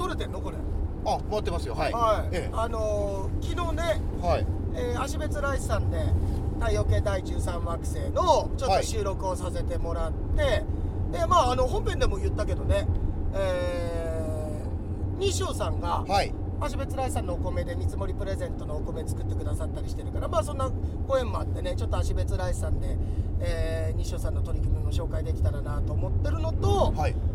撮れてんのこれ？あ回ってますよ。はい。はい、えあのー昨日ね、えはい。えー、足別ライスさんで太陽系第13惑星のちょっと収録をさせてもらって、でまああの本編でも言ったけどねえー、西尾さんが、はい。足別ライスさんのお米で見積もりプレゼントのお米作ってくださったりしてるからまあそんなご縁もあってねちょっと足別ライスさんで、えー、西尾さんの取り組みも紹介できたらなと思ってるのと、はい。お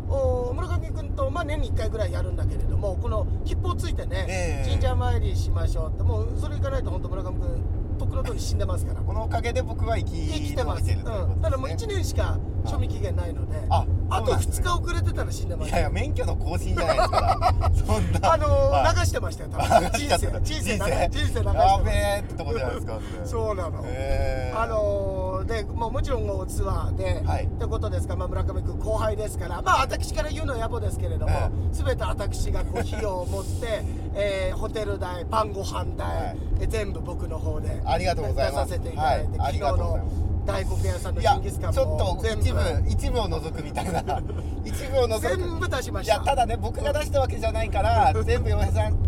村上君と、まあ、年に1回ぐらいやるんだけれどもこの切符をついてね、ええ。神社参りしましょうってもうそれ行かないと本当村上君とっくの通り死んでますから。このおかげで僕は生き生きてます、ねうん、ただもう1年しか賞味期限ないのでああとそうなんですね。2日遅れてたら死んでます。いやいや免許の更新じゃないですから。そんな。あのーはい。流してましたよ多分。人生人生流人生流してまやべしえってとこじゃないですか。た そうなの、えーあのーでもうもちろんもうツアーで、はい。ってことですか。ら、まあ、村上君後輩ですから。まあ私から言うのは野暮ですけれども、え全て私がこう費用を持って、えーホテル代晩ご飯代、はい。え全部僕の方でありがとうございます。出させていただいて、はい。昨日の大黒屋さんのジンギスカンちょっもと一部一部を除くみたいな。一部を除く。全部出しました。いやただね僕が出したわけじゃないから 全部嫁さん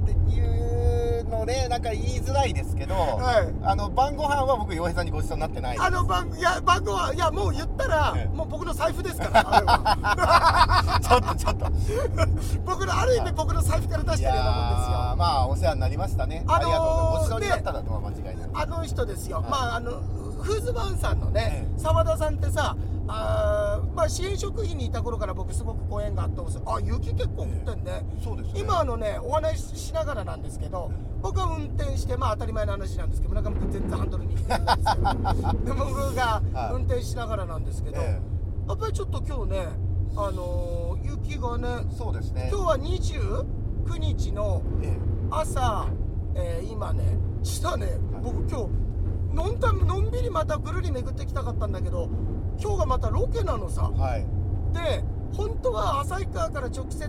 のねなんか言いづらいですけど、はい。あの晩ご飯は僕嫁さんにごちそうになってないあの番いや番号はいやもう言ったら、ええ。もう僕の財布ですから ちょっとちょっと。僕のある意味僕の財布から出してるようなもんですよ。ーまあお世話になりましたね、あのーありがとうございます。ったらとは間違いない。あの人ですよ、はい。まああのフーズバーンさんのねえ澤、田さんってさあーまあ支援食品にいた頃から僕すごくご縁があってあ雪結構降ってんね、そうですね。今あのねお話ししながらなんですけど僕は運転してまあ当たり前の話なんですけど村上君全然ハンドル握ってないんですけど で僕がはい。運転しながらなんですけど、えやっぱりちょっと今日ねあのー雪がねそうですね。今日は29日のえ朝、えー今ね実はね僕今日のんたのんびりまたぐるり巡ってきたかったんだけど今日がまたロケなのさ。えはい。で本当は旭川から直接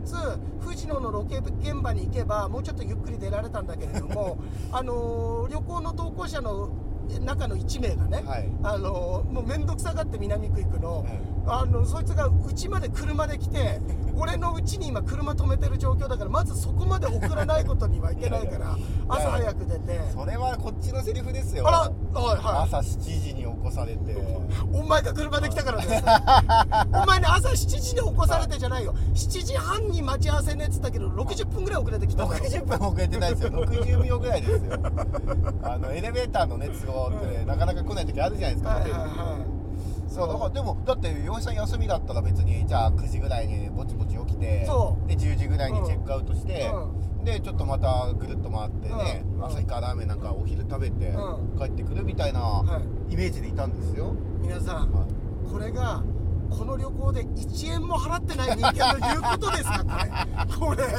藤野のロケ現場に行けばもうちょっとゆっくり出られたんだけれども あのー旅行の投稿者の中の1名がね、はい。あのーもう面倒くさがって南区行くの、えあのそいつがうちまで車で来て 俺のうちに今車止めてる状況だからまずそこまで送らないことにはいけないから朝早く出て。それはこっちのセリフですよ。あらはいはい。朝7時に起こされて。お前が車で来たからです。お前ね朝7時に起こされてじゃないよ。7時半に待ち合わせねっつったけど60分ぐらい遅れてきたんだよ。60分遅れてないですよ60秒ぐらいですよ。あのエレベーターのね都合ってね、なかなか来ない時あるじゃないですか、はいはいはそう。だからでもだって洋平さん休みだったら別にじゃあ9時ぐらいにぼちぼち起きてそう。で10時ぐらいにチェックアウトして、うでちょっとまたぐるっと回ってね、うん。旭川ラーメンなんかお昼食べてう帰ってくるみたいなはい。イメージでいたんですよ、皆さんはい。これがこの旅行で1円も払ってない人間の言うことですか？これ。こ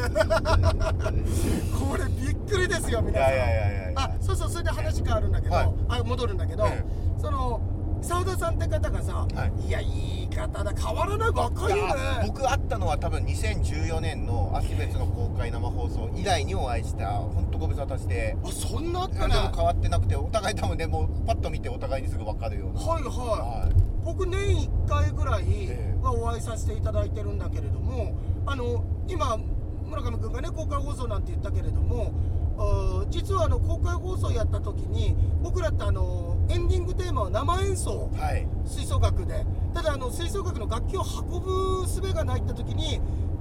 れこれびっくりですよ皆さん。いやいやいやいやいや。あそうそうそれで話変わるんだけど、はい。あ戻るんだけど、え。その澤田さんって方がさ、、はい。や言い方だ。変わらない若いよね。僕会ったのは多分2014年の秋別の公開生放送以来にお会いした本当ご無沙汰して。あそんなあっいたねやでも変わってなくてお互い多分ねもうパッと見てお互いにすぐ分かるような。はいはい、はい。僕年1回ぐらいええ。はお会いさせていただいてるんだけれどもあの今村上君がね公開放送なんて言ったけれども実はあの公開放送やった時に僕らってあのエンディングテーマは生演奏。はい。吹奏楽で。ただあの吹奏楽の楽器を運ぶ術がないって時に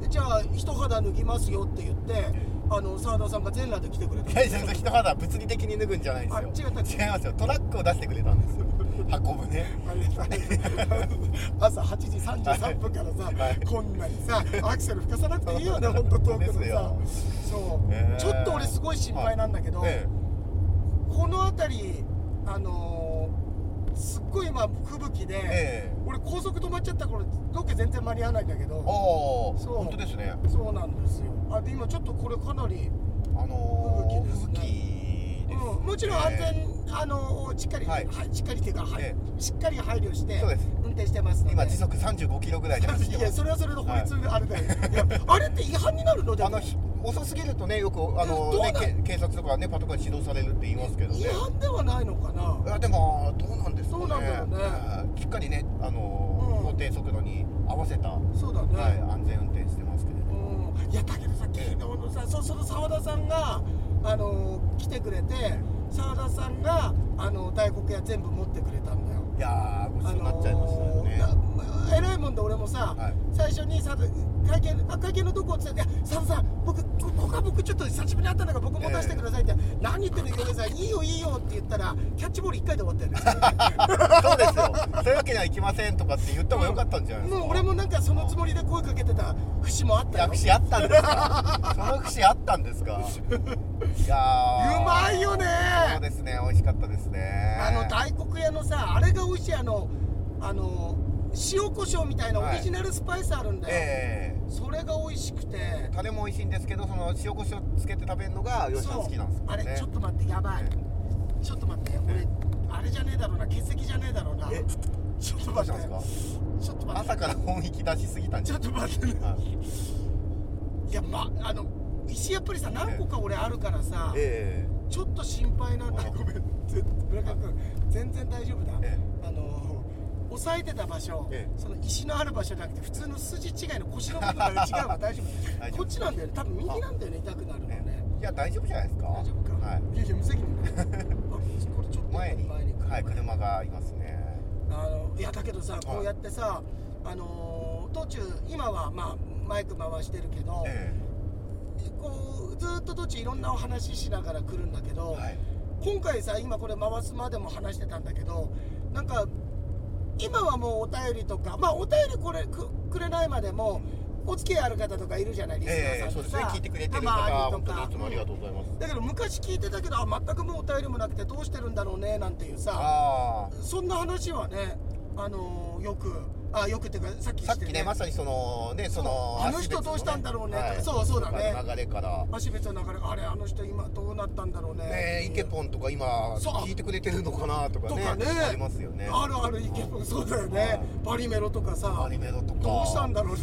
じゃあ一肌脱ぎますよって言ってあの澤田さんが全裸で来てくれたいやいや人肌物理的に脱ぐんじゃないんですよ。あ違った違いますよ。トラックを出してくれたんですよ。運ぶね。朝8時33分からさ、はい。こんなにさアクセル吹かさなくていいよね本当遠くのさ。そう、えー。ちょっと俺すごい心配なんだけど、え。この辺りあのーすっごい今吹雪で、ええ。俺高速止まっちゃったからロケ全然間に合わないんだけどああそう。本当ですね。そうなんですよ。あで今ちょっとこれかなり、あのー、吹雪ですね。吹雪です、うん、もちろん安全、あのしっかり、ははいいしっかりっていうか、はいえしっかり配慮して運転してますので。今時速35キロぐらいで走っています。やそれはそれの法律あれだよ、い、やあれって違反になるの？あのひ遅すぎるとねよくあの、ね、け警察とかねパトカーに指導されるって言いますけどね。違反ではないのかな？いやでもどうなんですかね。どうなんだろうね。はい。しっかりねあの法定速度に合わせた、はそうだね、い、安全運転してますけれど。うん。いやだけどさ昨日の田さんがあの来てくれて澤田さんがあの大黒屋全部持ってくれたんだよ。いやーごちそうになっちゃいましたよね、あのーな偉いもんで俺もさ、はい。最初にさ会見あ会見のどこっつって「いや佐田さん僕こここは僕ちょっと久しぶりに会ったんだから僕も出してください」って「何言ってるよさん。いいよいいよ」って言ったらキャッチボール1回で終わったよ。ね そうですよ。そういうわけにはいきませんとかって言った方がよかったんじゃないですか、もう俺もなんかそのつもりで声かけてた節もあったよ。薬師あったんですか。その節あったんですか。いやー。うまいよね。そうですね美味しかったですね。あの大黒屋のさあれが美味しいあのあの塩コショウみたいなオリジナルスパイスあるんだよ、ええ。それが美味しくて。タレも美味しいんですけどその塩コショウつけて食べるのが吉さん好きなんですよね。あれちょっと待ってやばい、えちょっと待って俺あれじゃねえだろうな。欠席じゃねえだろうな。え？ちょっと待って。ちょっと待って。朝から本気出しすぎたんじゃちょっと待ってね。はい。いやまあの石やっぱりさ何個か俺あるからさ、えちょっと心配なんだ。あごめん。ぜ村上君全然大丈夫だ、え押さえてた場所、ええ。その石のある場所じゃなくて普通の筋違いの腰の部分が違うわ大丈夫大丈夫こっちなんだよね。多分右なんだよね痛くなるのえねいや大丈夫じゃないですか。大丈夫か、はい。いやいや無責任だ これちょっと前に。前にはい車がいますね。あのいやだけどさこうやってさ、あの途中今はまあマイク回してるけど、えこうずっと途中いろんなお話ししながら来るんだけど、えはい。今回さ今これ回すまでも話してたんだけどなんか今はもうお便りとかまあお便りこれくくれないまでもお付き合いある方とかいるじゃないリスナーええそうですね。聞いてくれてる方本当にいつもありがとうございます。だけど昔聞いてたけどあ全くもうお便りもなくてどうしてるんだろうねなんていうさ。そんな話はねあのーよくあよくっていうかさっきさっきねまさにそのねそのあの人どうしたんだろうね。はいそうそうだね。流れから。足別の流れあれあの人今どうなったんだろうね。ねイケポンとか今聞いてくれてるのかなとかねとかね。ありますよね。あるあるイケポン。そうだよね。はい。バリメロとかさ。アニメのとか。どうしたんだろうね。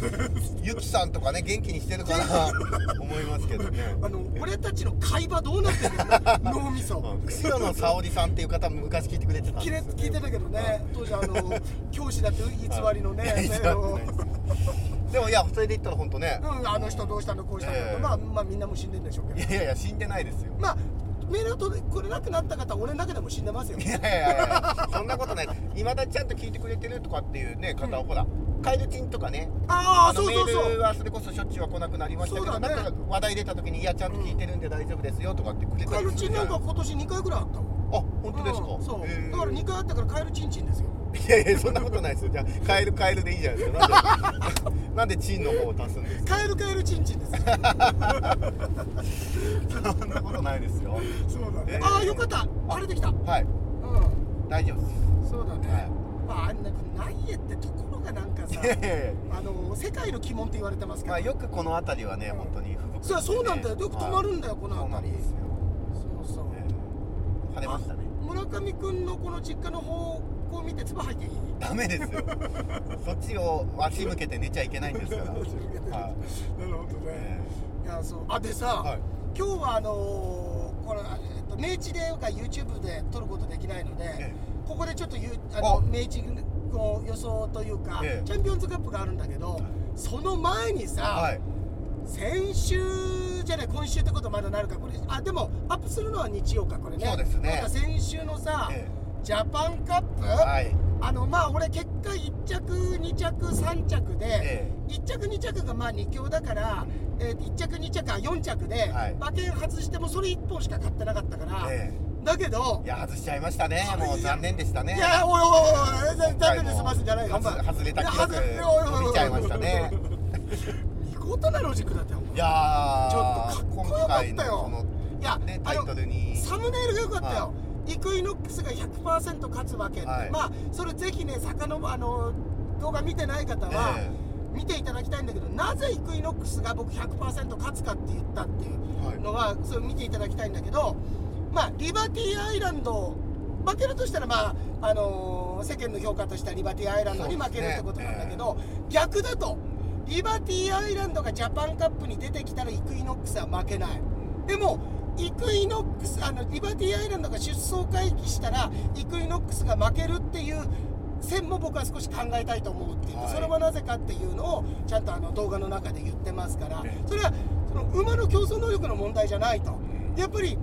ゆきさんとかね元気にしてるかな思いますけどね。あの俺たちの会話どうなってるの？脳みそ。うん釧路の沙織さんっていう方も昔聞いてくれてたんですよ、ね、て聞いてたけどね。当時あの 教師だって偽りりメールをないでもいやそれで言ったら本当ね、うんあの人どうしたのこうしたのええ。まあまあみんなも死んでんでしょうけど。いやいや死んでないですよ。まあメールをとくれなくなった方俺の中でも死んでますよ。いやいやいやそんなことない。いまだちゃんと聞いてくれてるとかっていうね方は、ほらカエルチンとかね。ああのそうそうそう。メールはそれこそしょっちゅうは来なくなりましたけどそうだね。から話題出た時に「いやちゃんと聞いてるんで大丈夫ですよ」とかってくれたカエルチンりするじゃないなんか今年2回ぐらいあったわあ本当ですか、うんそう。へー。だから2回あったからカエルチンチンですよ。いやいやそんなことないですよ。じゃあカエルカエルでいいじゃないですか。なんで なんでチンの方を足すんですか？カエルカエルチンチンですよ。そんなことないですよ。そうだえー。ああよかった。晴れてきた。うはい。ん。大丈夫です。そうだね、はい。まああんなないえってところがなんかさあの世界の鬼門って言われてますけど、まあよくこの辺りはね、うん本当にね。そうそうなんだよ。よく止まるんだよこのそうなん辺りですよ、ー晴れましたね村上くんのこの実家の方向見て唾吐いていい？ダメですよ。そっちを足向けて寝ちゃいけないんですから。足向けてはい。なるほどね、えいやそう。あでさ、はい。今日はあのーこれ、えっと、明治でが YouTube で撮ることできないので、えここでちょっとゆあ。のあ明治の予想というか、ええ。チャンピオンズカップがあるんだけど、その前にさ、はい。先週じゃない今週ってことまだなるかこれ。あでもアップするのは日曜かこれね。そうですね。なんか先週のさ、えジャパンカップ、はい。あのまあ俺結果1着2着3着で、え1着2着がまあ2強だから、えー、1着2着は4着で、はい。馬券外してもそれ1本しか買ってなかったから、えだけどいや外しちゃいましたね。もう残念でしたね。いやおいおいおい残念で済ます。んじゃないよ。外れた記録いや外れ伸びちゃいましたね。見事なロジックだったよいやーちょっとかっこよかったよ。今回のいやねタイトルに。サムネイルが良かったよ。は、イクイノックスが100%勝つわけ、はい。まあそれぜひね遡あの動画見てない方は、え見ていただきたいんだけどなぜイクイノックスが僕100%勝つかって言ったっていうえはい。のはそれ見ていただきたいんだけどまあリバティアイランド負けるとしたらまああのー世間の評価としてはリバティアイランドに負けるってことなんだけど、逆だとリバティアイランドがジャパンカップに出てきたらイクイノックスは負けない。でもイクイノックスあのリバティアイランドが出走回避したらイクイノックスが負けるっていう線も僕は少し考えたいと思うっていう、はい。それはなぜかっていうのをちゃんとあの動画の中で言ってますからええそれはその馬の競争能力の問題じゃないと。やっぱり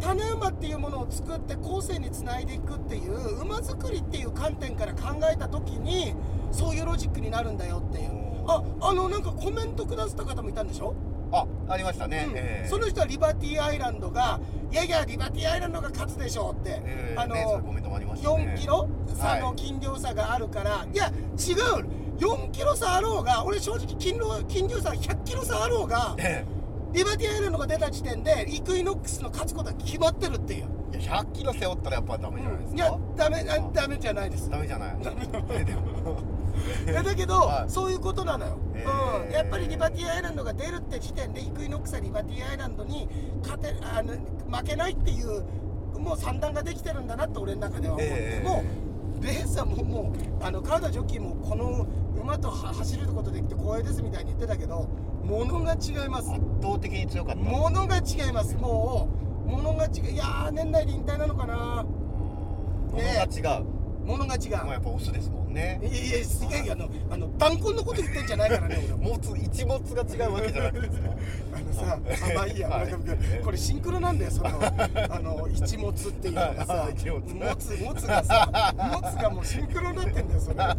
種馬っていうものを作って後世につないでいくっていう馬作りっていう観点から考えた時にそういうロジックになるんだよっていうああのなんかコメントくださった方もいたんでしょ？あありましたね、うん。ええ。その人はリバティアイランドがいやいやリバティアイランドが勝つでしょうって、ええあの、ねあね。4キロ？差のはい斤量差があるから、い、や違う。4キロ差あろうが俺正直斤量斤量差100キロ差あろうがえリバティアイランドが出た時点でイクイノックスの勝つことは決まってるっていう、えいや100キロ背負ったらやっぱダメじゃないですか、いやダメあ。ダメじゃないです。ダメじゃない。えでもいやだけど、はい。そういうことなのよ、えー。うん、やっぱりリバティアイランドが出るって時点でイクイノックスはリバティアイランドに勝てあの負けないっていうもう算段ができてるんだなって俺の中では思って、えーもうレースはもうもうあの川田ジョッキーもこの馬とは走ることできて光栄ですみたいに言ってたけど物が違います圧倒的に強かった。物が違います。もう物が違ういやー年内で引退なのかな物が違う、物が違う、まあやっぱオスですもんね。いやいやすげえあのあの弾痕のこと言ってんじゃないからね俺持つ一物が違うわけじゃなくてですかあのさ、あまあいいや、はい。これシンクロなんだよ、その、あの一物っていうのがさ持つ、持つがさ、持つがもうシンクロになってんだよ、それ。ま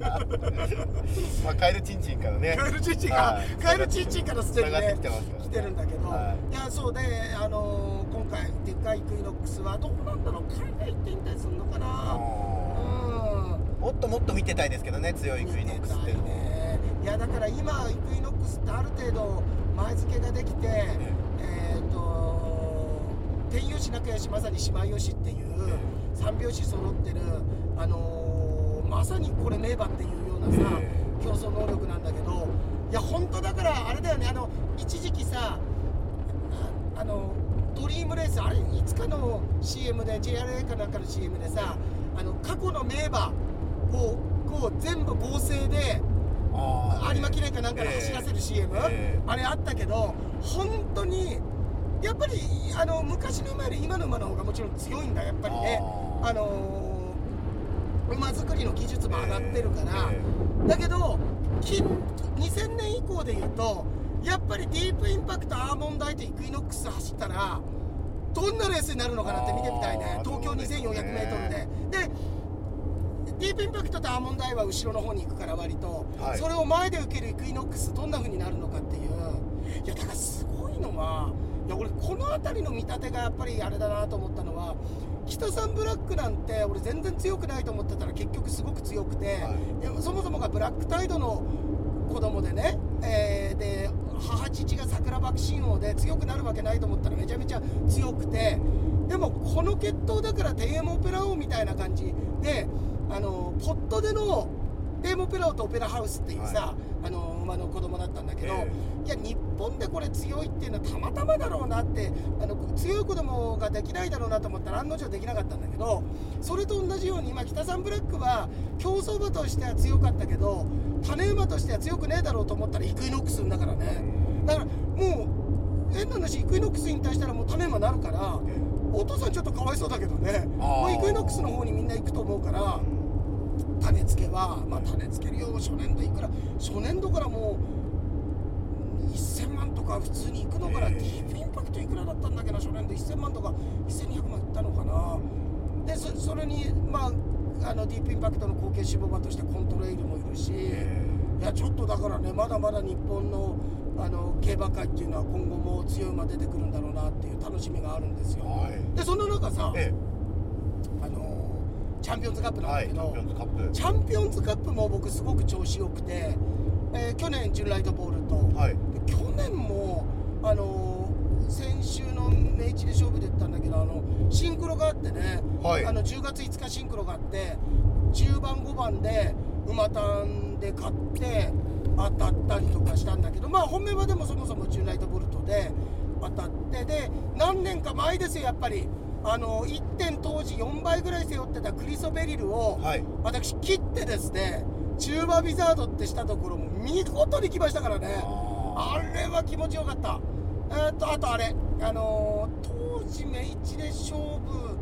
あカエルチンチンからね。カエルチンチンがは、カエルチンチンからすでにね来てるんだけど、はい。いや、そうで、あの今回、でっかいイクイノックスはどうなんだろう、海外行って引退するのかな。もっともっと見てたいですけどね強いクイノックスって。いうねいやだから今イクイノックスってある程度前付けができてえっ、と天吉仲良しまさに姉妹吉っていう三拍子揃ってるあのーまさにこれ名馬っていうようなさえ競争能力なんだけどいや本当だからあれだよねあの一時期さああのドリームレースあれいつかの CM で JRA かなんかの CM でさあの過去の名馬をこう全部合成で有馬記念かなんかで走らせる CM、ええあれあったけど本当にやっぱりあの昔の馬より今の馬の方がもちろん強いんだやっぱりね。あのー馬作りの技術も上がってるから、えだけど近2000年以降で言うとやっぱりディープインパクトアーモンドアイとイクイノックス走ったらどんなレースになるのかなって見てみたいね。東京そうですね 2400m で。でディープインパクトとアーモンドアイは後ろの方に行くから割と、はい。それを前で受けるイクイノックスどんな風になるのかっていう。いやだからすごいのはいや俺この辺りの見立てがやっぱりあれだなと思ったのは北サンブラックなんて俺全然強くないと思ってたら結局すごく強くて、はい。そもそもがブラックタイドの子供でね、えーで母父が桜爆心王で強くなるわけないと思ったらめちゃめちゃ強くてでもこの血統だからテーマオペラ王みたいな感じであのポットでのテーマオペラ王とオペラハウスっていうさ、はあの馬の子供だったんだけど、えいや日本でこれ強いっていうのはたまたまだろうなってあの強い子供ができないだろうなと思ったら案の定できなかったんだけどそれと同じように今北サンブラックは競走馬としては強かったけど種馬としては強くねえだろうと思ったらイクイノックスだからね。だからもう変な話イクイノックスに対したらもう種馬なるからお父さんちょっとかわいそうだけどね。もうイクイノックスの方にみんな行くと思うから種付けはまあ種付けるよ初年度いくら初年度からもう1000万とか普通に行くのかな、ええ。ディープインパクトいくらだったんだっけな初年度1000万とか1200万いったのかな。でそそれにまああのディープインパクトの後継志望馬としてコントレイルもいるし、えいやちょっとだからねまだまだ日本のあの競馬界っていうのは今後も強い馬出てくるんだろうなっていう楽しみがあるんですよ、はい。でそんな中さ、えあのチャンピオンズカップなんはいだけど、チャンピオンズカップ。チャンピオンズカップも僕すごく調子よくて、えー去年ジュンライトボールと、はい。で去年もあのー先週の明治で勝負で言ったんだけどあのシンクロがあってね、はい。あの10月5日シンクロがあって10番5番で馬単で勝って当たったりとかしたんだけどまあ本命はでもそもそもジュンライトボルトで当たってで何年か前ですよやっぱりあの1点当時4倍ぐらい背負ってたクリソベリルを、はい。私切ってですね中馬ビザードってしたところも見事に来ましたからね。あれは気持ちよかった。えーっとあとあれ。あのー当時明治で勝負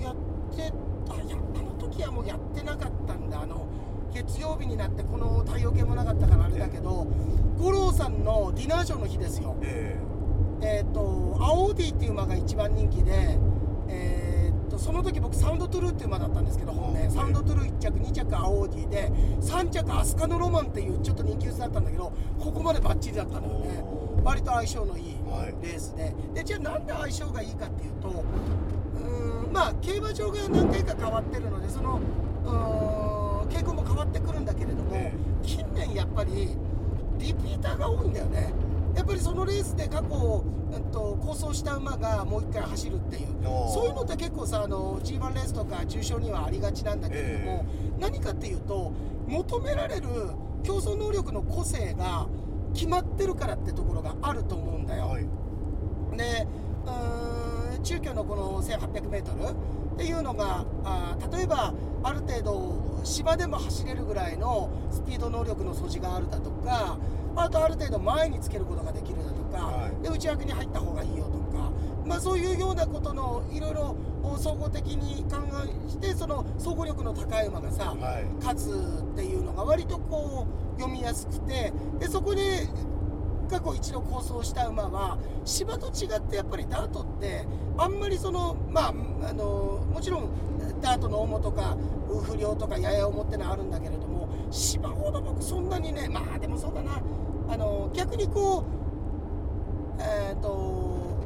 やってやあの時はもうやってなかったんだ。あの月曜日になってこの太陽系もなかったからあれだけど五郎さんのディナーショーの日ですよ。ええ。っ、とアウォーディーっていう馬が一番人気で、えー、とその時僕サウンドトゥルーっていう馬だったんですけど本命。サウンドトゥルー1着2着アウォーディーで3着アスカのロマンっていうちょっと人気薄だったんだけどここまでバッチリだったのよね。割と相性のいいレースで。でじゃあなんで相性がいいかっていうとうーんまあ競馬場が何回か変わってるのでそのうーん傾向も変わってくるんだけれども、え。近年やっぱりリピーターが多いんだよね。やっぱりそのレースで過去、うん、と構想した馬がもう一回走るっていう。そういうのって結構さあの G1 レースとか重賞にはありがちなんだけれども、何かっていうと求められる競争能力の個性が決まってるからってところがあると思うんだよ。はい。でうーん中距のこの 1800m っていうのがあー例えばある程度芝でも走れるぐらいのスピード能力の素地があるだとかあとある程度前につけることができるだとか、はい。で内枠に入った方がいいよとか、まあ、そういうようなことのいろいろお総合的に考えしてその総合力の高い馬がさ、はい。勝つっていうのが割とこう読みやすくてでそこで過去一度構想した馬は芝と違ってやっぱりダートってあんまりそのまああのもちろんダートの重とか不良とかやや重ってのはあるんだけれども芝ほど僕そんなにねまあでもそうだな。あの逆にこうえっ、と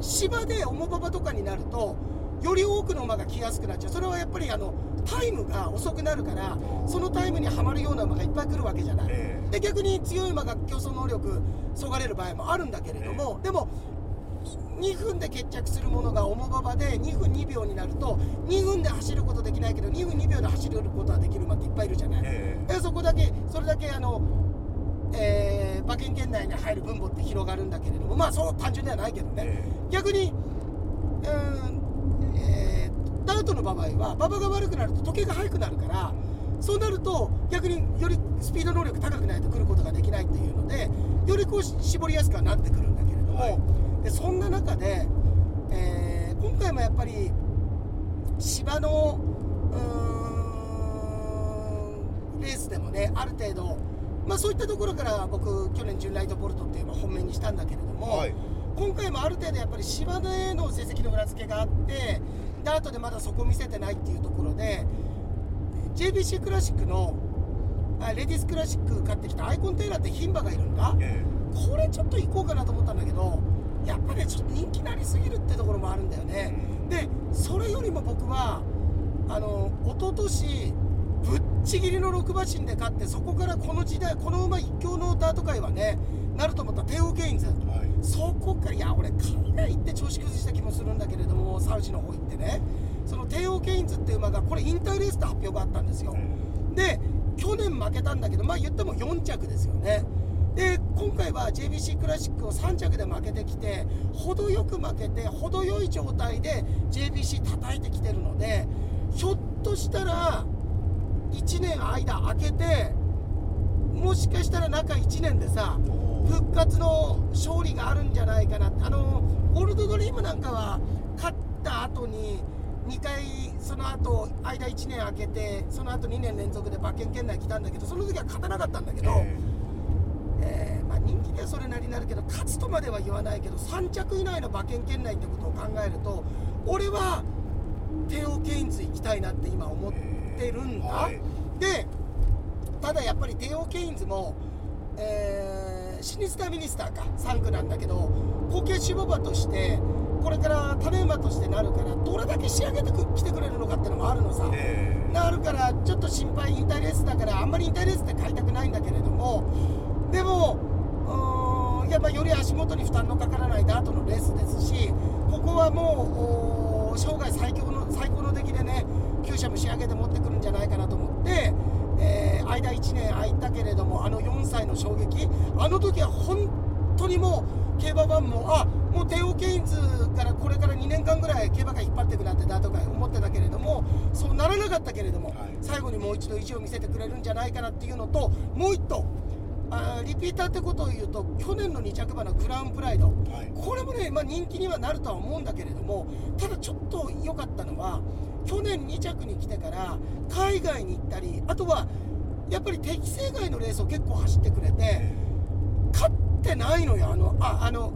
芝で重馬場とかになるとより多くの馬が来やすくなっちゃう。それはやっぱりあのタイムが遅くなるからそのタイムにはまるような馬がいっぱい来るわけじゃない。えで逆に強い馬が競争能力そがれる場合もあるんだけれども、でも2分で決着するものが重馬場で2分2秒になると2分で走ることできないけど2分2秒で走ることができる馬っていっぱいいるじゃない。えでそこだけそれだけあの、えー馬券圏内に入る分母って広がるんだけれどもまあそう単純ではないけどね、え逆にうーん、えーダートの場合は馬場が悪くなると時計が速くなるからそうなると逆によりスピード能力高くないと来ることができないっていうのでよりこうし絞りやすくはなってくるんだけれども、はいでそんな中で、えー今回もやっぱり芝のレースでもねある程度、まあ、そういったところから僕去年ジュンライトボルトっていうのを本命にしたんだけれども、はい。今回もある程度やっぱり芝での成績の裏付けがあってダートでまだそこ見せてないっていうところで JBC クラシックのあレディスクラシック買ってきたアイコンテーラーって牝馬がいるんだ。え。これちょっと行こうかなと思ったんだけどやっぱねちょっと人気なりすぎるってところもあるんだよね。でそれよりも僕はあの一昨年ぶっちぎりの6馬身で勝ってそこからこの時代この馬一強のダート界はねなると思ったテオ・ケインズ。はい。そこからいや俺海外行って調子崩した気もするんだけれどもサウジの方行ってね。そのテオ・ケインズっていう馬がこれ引退レースで発表があったんですよ。で去年負けたんだけどまあ言っても4着ですよねで今回は JBC クラシックを3着で負けてきて程よく負けて程よい状態で JBC 叩いてきてるのでひょっとしたら1年間空けてもしかしたら中1年でさ復活の勝利があるんじゃないかなって。あのゴールドドリームなんかは勝った後に2回その後間1年空けてその後2年連続で馬券圏内来たんだけどその時は勝たなかったんだけど、ええーまあ、人気ではそれなりになるけど勝つとまでは言わないけど3着以内の馬券圏内ってことを考えると俺はテーオーケインズ行きたいなって今思ってるんだ、はい。でただやっぱりテーオーケインズも、えーシニスターミニスターか産駒なんだけど後継種牡馬としてこれから種馬としてなるからどれだけ仕上げてきてくれるのかってのもあるのさ、えなるからちょっと心配引退レースだからあんまり引退レースって買いたくないんだけれどもでもやっぱより足元に負担のかからないダートのレースですしここはもうお生涯最強の最高の出来でね厩舎も仕上げて持ってくるんじゃないかなと思って、えー間1年空いたけれどもあの4歳の衝撃あの時は本当にもう競馬ファンもあもうテオ・ケインズからこれから2年間ぐらい競馬が引っ張っていくなってダート界思ってたけれどもそうならなかったけれども、はい。最後にもう一度意地を見せてくれるんじゃないかなっていうのともう一頭あーリピーターってことを言うと去年の2着馬のクラウンプライド。はい。これもね、まあ、人気にはなるとは思うんだけれどもただちょっと良かったのは去年2着に来てから海外に行ったりあとはやっぱり適正外のレースを結構走ってくれて勝ってないのよあのああの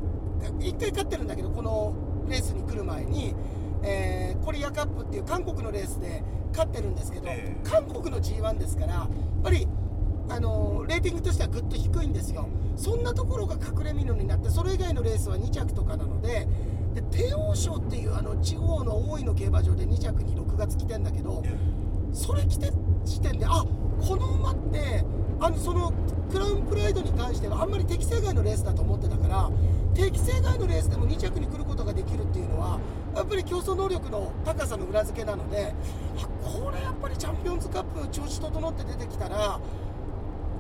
1回勝ってるんだけどこのレースに来る前に、えーコリアカップっていう韓国のレースで勝ってるんですけど、ええ。韓国の G1 ですからやっぱりあのレーティングとしてはぐっと低いんですよ。そんなところが隠れ蓑になってそれ以外のレースは2着とかなのでで帝王賞っていうあの地方の大井の競馬場で2着に6月来てんだけどそれ来て時点であこの馬ってあのそのクラウンプライドに関してはあんまり適正外のレースだと思ってたから適正外のレースでも2着に来ることができるっていうのはやっぱり競争能力の高さの裏付けなのであこれやっぱりチャンピオンズカップ調子整って出てきたら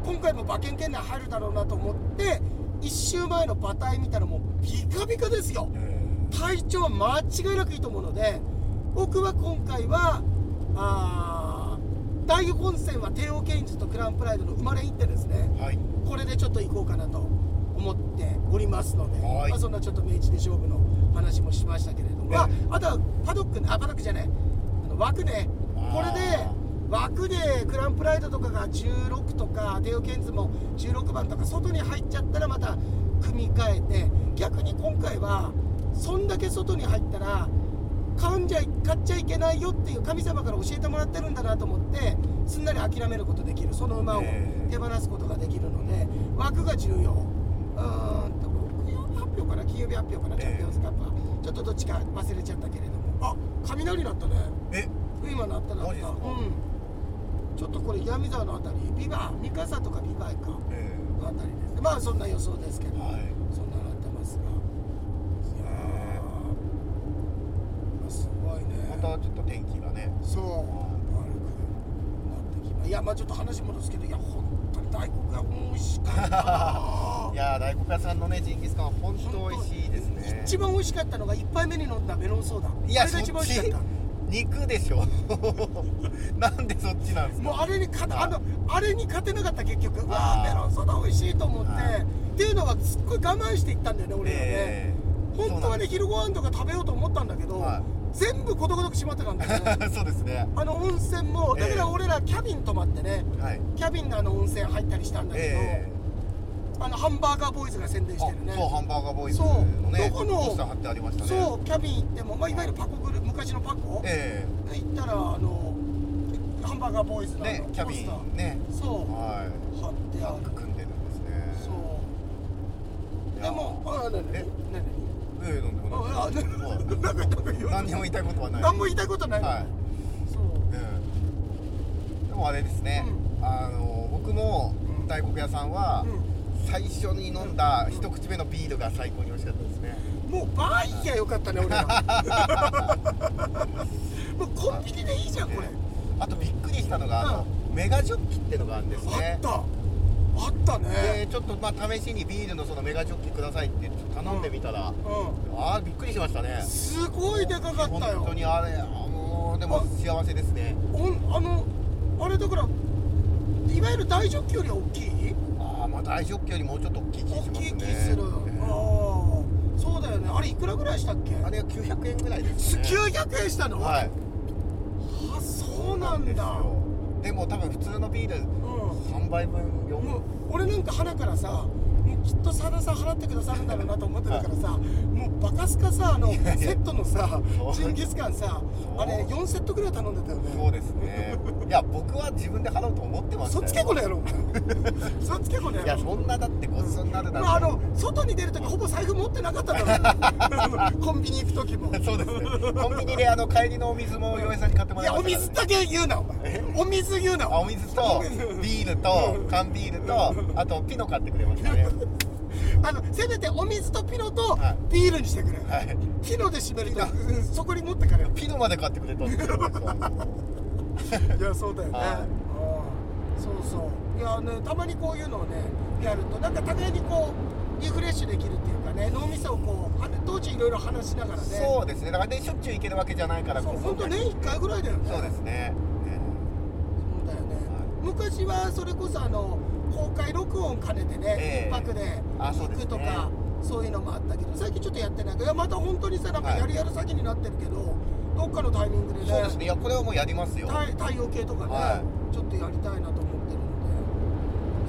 今回も馬券圏内入るだろうなと思って1週前の馬体見たらもうビカビカですよ。体調は間違いなくいいと思うので僕は今回はあー大本戦は帝王ケインズとクラウンプライドの生まれ行ってですね。はい。これでちょっと行こうかなと思っておりますので、はい。まあ、そんなちょっと明治で勝負の話もしましたけれども、ええ。ああとはパドックねあパドックじゃないあの枠ねこれであ枠でクラウンプライドとかが16とか帝王ケインズも16番とか外に入っちゃったらまた組み替えて逆に今回はそんだけ外に入ったら買うんじゃ買っちゃいけないよっていう神様から教えてもらってるんだなと思ってすんなり諦めることできる。その馬をええ。手放すことができるので枠が重要。うーんと木曜日発表かな？金曜日発表かな？ええ。チャンピオンズカップは。ちょっとどっちか忘れちゃったけれども。あ雷鳴ったね。え？今鳴った鳴った。うんちょっとこれ岩見沢のあたりビバ三笠とかビバイかえのあたりですね。まあそんな予想ですけど、はい。そんななってますが。いやー。すごいね。またちょっと天気がね。そう。悪くなってきまいやまあちょっと話戻すけどいや本当に大黒が美味しかった。な いやー大黒屋さんのねジンギスカンは本当美味しいですね。一番美味しかったのが一杯目に飲んだメロンソーダ。いやあれが一番美味しかった肉でしょ。なんでそっちなんですか？もうあれに勝あのあれに勝てなかった結局。うわメロンソーダ美味しいと思って、はい。っていうのはすっごい我慢していったんだよね俺はね、え本当はね昼ご飯とか食べようと思ったんだけど、はい。全部ことごとく閉まってたんだけどーそうですね。あの温泉もだかええ。ら俺らキャビン泊まってねはい。キャビンのあの温泉入ったりしたんだけど、えあのハンバーガーボーイズが宣伝ーしてるね。あそうハンバーガーボーイズそうのねどこのそうキャビン行っても、まあ、いわゆるパコグル昔のパコ、え行ったらあのハンバーガーボーイズえのねキャビンね。そう。はい。貼ってタある。組んでるんですね。そう。でもあ何え？何ええなんでもない何にも言いたいことはない。何も言いたいことない。の、はい。そう。うんでもあれですね、あの僕もうん。大黒屋さんはう最初に飲んだ一口目のビールが最高に美味しかったですもうバー行きゃよかったね俺は もうコンビニでいいじゃんこれ、あとびっくりしたのがあのメガジョッキってのがあるんですあねった。あったでねちょっとまあ試しにビールのそのメガジョッキくださいって頼んでみたら、うああびっくりしましたね。んすごいでかかった本よ当にあれあもうでも幸せですね。おん。あのあれだからいわゆる大ジョッキよりは大きい？ああまあ大ジョッキよりもうちょっと大きい気しますね。大きい気する、ああそうだよねあれいくらぐらいしたっけ？あれは900円ぐらいですね。900円したの？はい。あそうなんだ。ですよ。でも多分普通のビールう3杯分ん4もう俺なんか花からさもうきっとさださん払ってくださるんだろうなと思ってたからさ、もうバカスカさあのセットのさジンギスカンさあれ4セットぐらい頼んでたよね。そうですねいや僕は自分で払うと思ってましそっつけこの野郎。そっつけこの野郎。いやそんなだってごちそうになるなんて、まあ、あの外に出るときほぼ財布持ってなかっただろ コンビニ行く時も。そうですね。コンビニであの帰りのお水も洋平さんに買ってもいやおら。いました水だけ言うなお前。お水言うな。あお水とビールと缶ビールとあとピノ買ってくれましたね。あのせめてお水とピノとはい。ビールにしてくれ、はい。ピノで締めるとピうんそこに持ってかれよピノまで買ってくれたんですよ いやそうだよね、そうそう。いやねたまにこういうのをねやるとなんか互いにこうリフレッシュできるっていうかね脳みそをこうは当時いろいろ話しながらね。そうですね。だからねしょっちゅう行けるわけじゃないからそう本当年1回ぐらいだよね。そうですね。そうだよね、昔はそれこそあの公開録音兼ねてね、ええ。一泊で行くとかそういうのもあったけど最近ちょっとやってないからいやまた本当にさなんかはい。やるやる先になってるけど、どっかのタイミングでねそうですね。いやこれはもうやりますよ。太太陽系とかね、はちょっとやりたいなと思ってるので。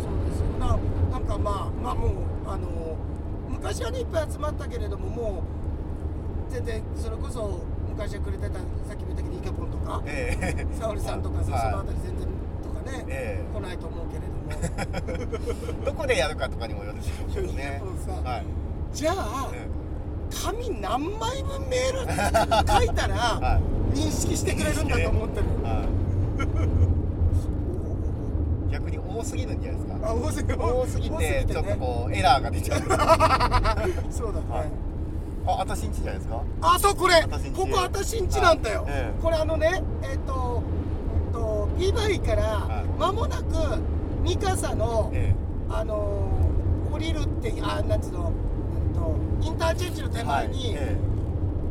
そうです。よななんかまあまあもうあの昔はねいっぱい集まったけれどももう全然それこそ昔はくれてたさっきも言ったけどイケポンとかええ。沙織さんとかさ、はい。そのあたり全然とかね、え来ないと思うけれども。え どこでやるかとかにもよるでしょうけどね。はい、じゃあえ紙何枚分メール書いたえら は認識してくれるんだと思ってる逆に多すぎるんじゃないですか。あ多すぎ多すぎ多てちょっとこうエラーが出ちゃう。そうだね、はい。あ私んちじゃないですか？あそうこれ。ここ私んちなんだよ、はい。ええ。これあのねえっ、とえっとビバイからはい。間もなく三笠の、え。あのー降りるってあなんつうの、えっと、インターチェンジの手え前に、え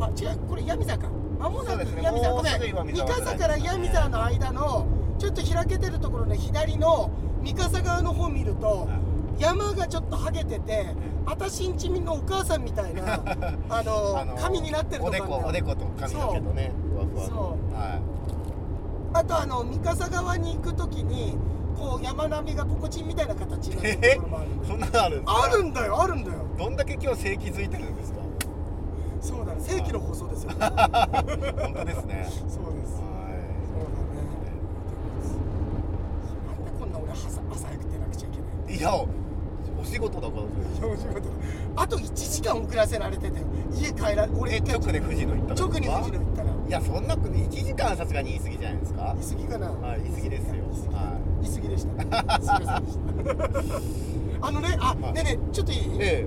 あ違うこれ闇坂間もなく闇沢ごめん。三笠から闇沢の間のちょっと開けてるところの左の三笠側の方見ると、はい。山がちょっとはげてて私んちみのお母さんみたいな あの髪になってるとおでこおでこと髪の毛とねふわふわそのはあとあの三笠側に行く時にこう山並みがポコチンみたいな形になる。ところもあるんいだよそんなのあるんですか？あるんだよあるんだよ。どんだけ今日正気づいてるんですか？そうだね正規の放送ですよ。そうです本当です。ねそうだね。はなんでこんな俺朝朝早く出なくちゃいけないいいやお仕事だからですよの仕事あと1時間遅らせられてて家帰ら俺え直で富士の行った直に富士の行ったら。いやそんなこと1時間はさすがに言い過ぎじゃないですか？言い過ぎかな。はい言い過ぎですよ。言い言い過ぎでした。すいませんでした。あのねあはい。ねえねえちょっといい、え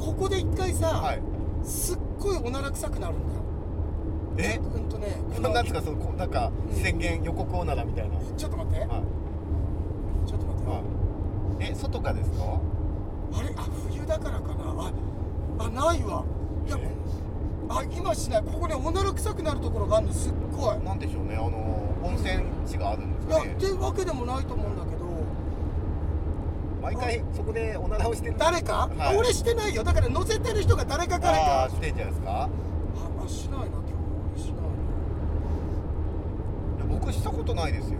ここで一回さ、えはい。すっごいおなら臭くなるんだ。よえうんとねこの なんですかそのなんか宣言予告オナラみたいな。ちょっと待って、はい。ちょっと待って、はい。え外かですか？あれ？あ冬だからかな。ああないわ。いやえあ今しない。ここねおなら臭くなるところがあるのすっごい。いなんでしょうね。あの温泉地があるんですやかね。っていうわけでもないと思うんだけど。毎回そこでおならをしてる。誰か、はい。あ俺してないよ。だから乗せてる人が誰かか。らかしてんじゃないですか？ああしないな今日。しないいや僕したことないですよ。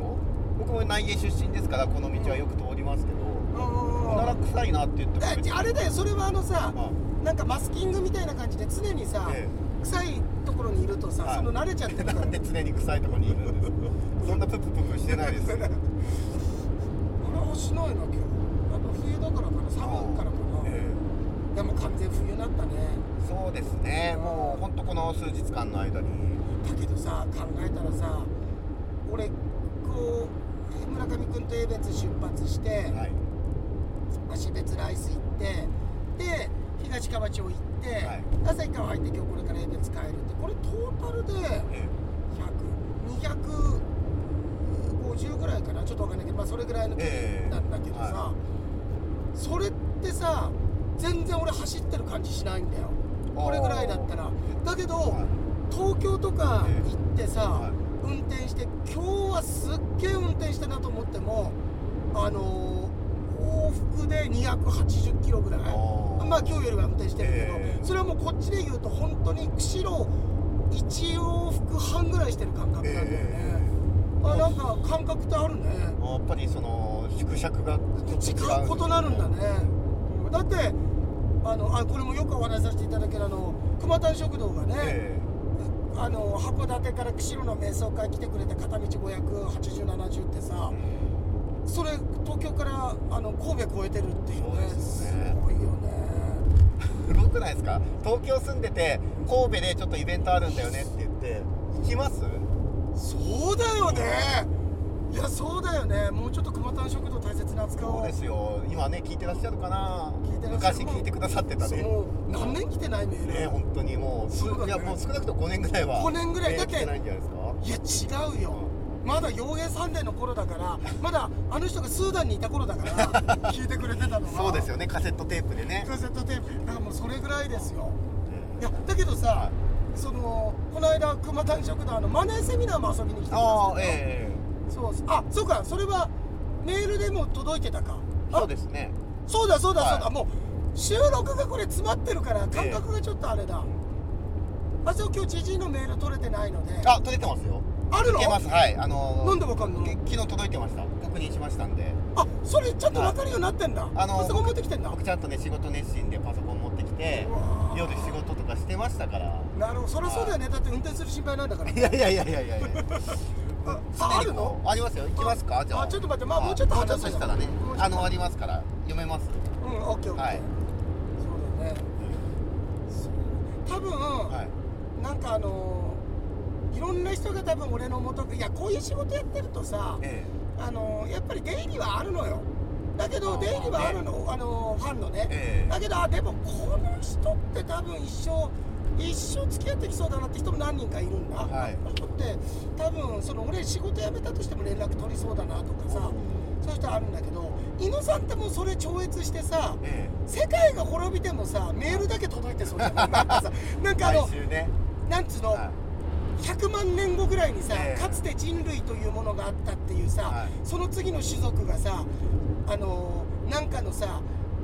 僕も内家出身ですからこの道はよく通りますけど。なおなら臭いなって言ってあれだよ。それはあのさはなんかマスキングみたいな感じで常にさ、え臭いところにいるとさ、はい。その慣れちゃってるいから。なんで常に臭いところにいるんですか？そんなププププしてないです。よあれはしないな今日やっぱ冬だからかな寒いからかな、えいやもう完全冬になったね。えそうですね。もうほんとこの数日間の間に。だけどさ考えたらさ俺こう村上君と江別出発して、はい。芦別ライス行ってで東川町行って、はい。旭川入って今日これから江別帰るってこれトータルでえ100250ぐらいかな。ちょっとわかんないけど、まあ、それぐらいの距ええ。離なんだけどさ、はそれってさ全然俺走ってる感じしないんだよ。これぐらいだったら。だけど、はい。東京とか行ってさ、はい。運転して今日はすっげえ運転したなと思ってもあのー往復で280キロぐらい。ー。まあ今日よりは運転してるけど、ええ。それはもうこっちで言うと本当に釧路1往復半ぐらいしてる感覚なんだよね、えあなんか感覚ってあるね。えやっぱりその縮尺が違う。異なるんだね。だってあのあこれもよくお話しさせていただけるあの熊谷食堂がね、えあの函館から釧路の瞑想会来てくれて片道58070ってさそれ東京からあの神戸越えてるっていうね。そうですよね。すごいよね。え すごくないですか？東京住んでて神戸でちょっとイベントあるんだよねって言って行きます？そうだよね。いやそうだよね。もうちょっと熊谷食堂大切に扱おうそうですよ。今ね聞いてらっしゃるかな。聞いてらっしゃる。昔聞いてくださってたね。もう。何年来てないメール、ね本当にもう。すそうだね。いやもう少なくとも5年ぐらいは5年ぐらい。だってね来てないんじゃないですか？いや違うよ。まだ傭兵サンデーの頃だから まだあの人がスーダンにいた頃だから 聞いてくれてたのがそうですよね。カセットテープでね。カセットテープ。だからもうそれぐらいですよ。いやだけどさそのこの間熊谷食堂のマネーセミナーも遊びに来てああえそうそうあそうか。それはメールでも届いてたか。そうですね。そうだそうだそうだ、はいもう収録がこれ詰まってるから感覚がちょっとあれだ、あそう今日知事のメール取れてないので。あ取れてますよ。あるの？いけます。はい。あのーなんでわかんの？け昨日届いてました。確認しましたんで。あそれちゃんと分かるようになってんだ、あのパソコン持ってきてんだ。僕ちゃんとね仕事熱心でパソコン持ってきて夜仕事とかしてましたからなるほど。そりゃそうだよね。だって運転する心配ないんだから。いやい。やいやいやいやああるの？ありますよ。行きますか？じゃあ。あちょっと待ってまあもうちょっと話す話したらね。もうちょっと。あのありますから。読めます？うんオッケーオッケー、はい。そうだね。多分、はい。なんかあのいろんな人が多分俺の元いやこういう仕事やってるとさえあのやっぱり出入りはあるのよ。だけど出入りはあるの。あのファンのね、ええ。だけどあでもこの人って多分一生一生付き合ってきそうだなって人も何人かいるんだ、はい。て多分その俺仕事辞めたとしても連絡取りそうだなとかさそういう人あるんだけど猪野さんってもうそれ超越してさえ世界が滅びてもさメールだけ届いてそうじゃない なんかさなんえかあのね。なんつうの、はい。100万年後ぐらいにさ、ええ。かつて人類というものがあったっていうさ、はい。その次の種族がさあのーなんかのさ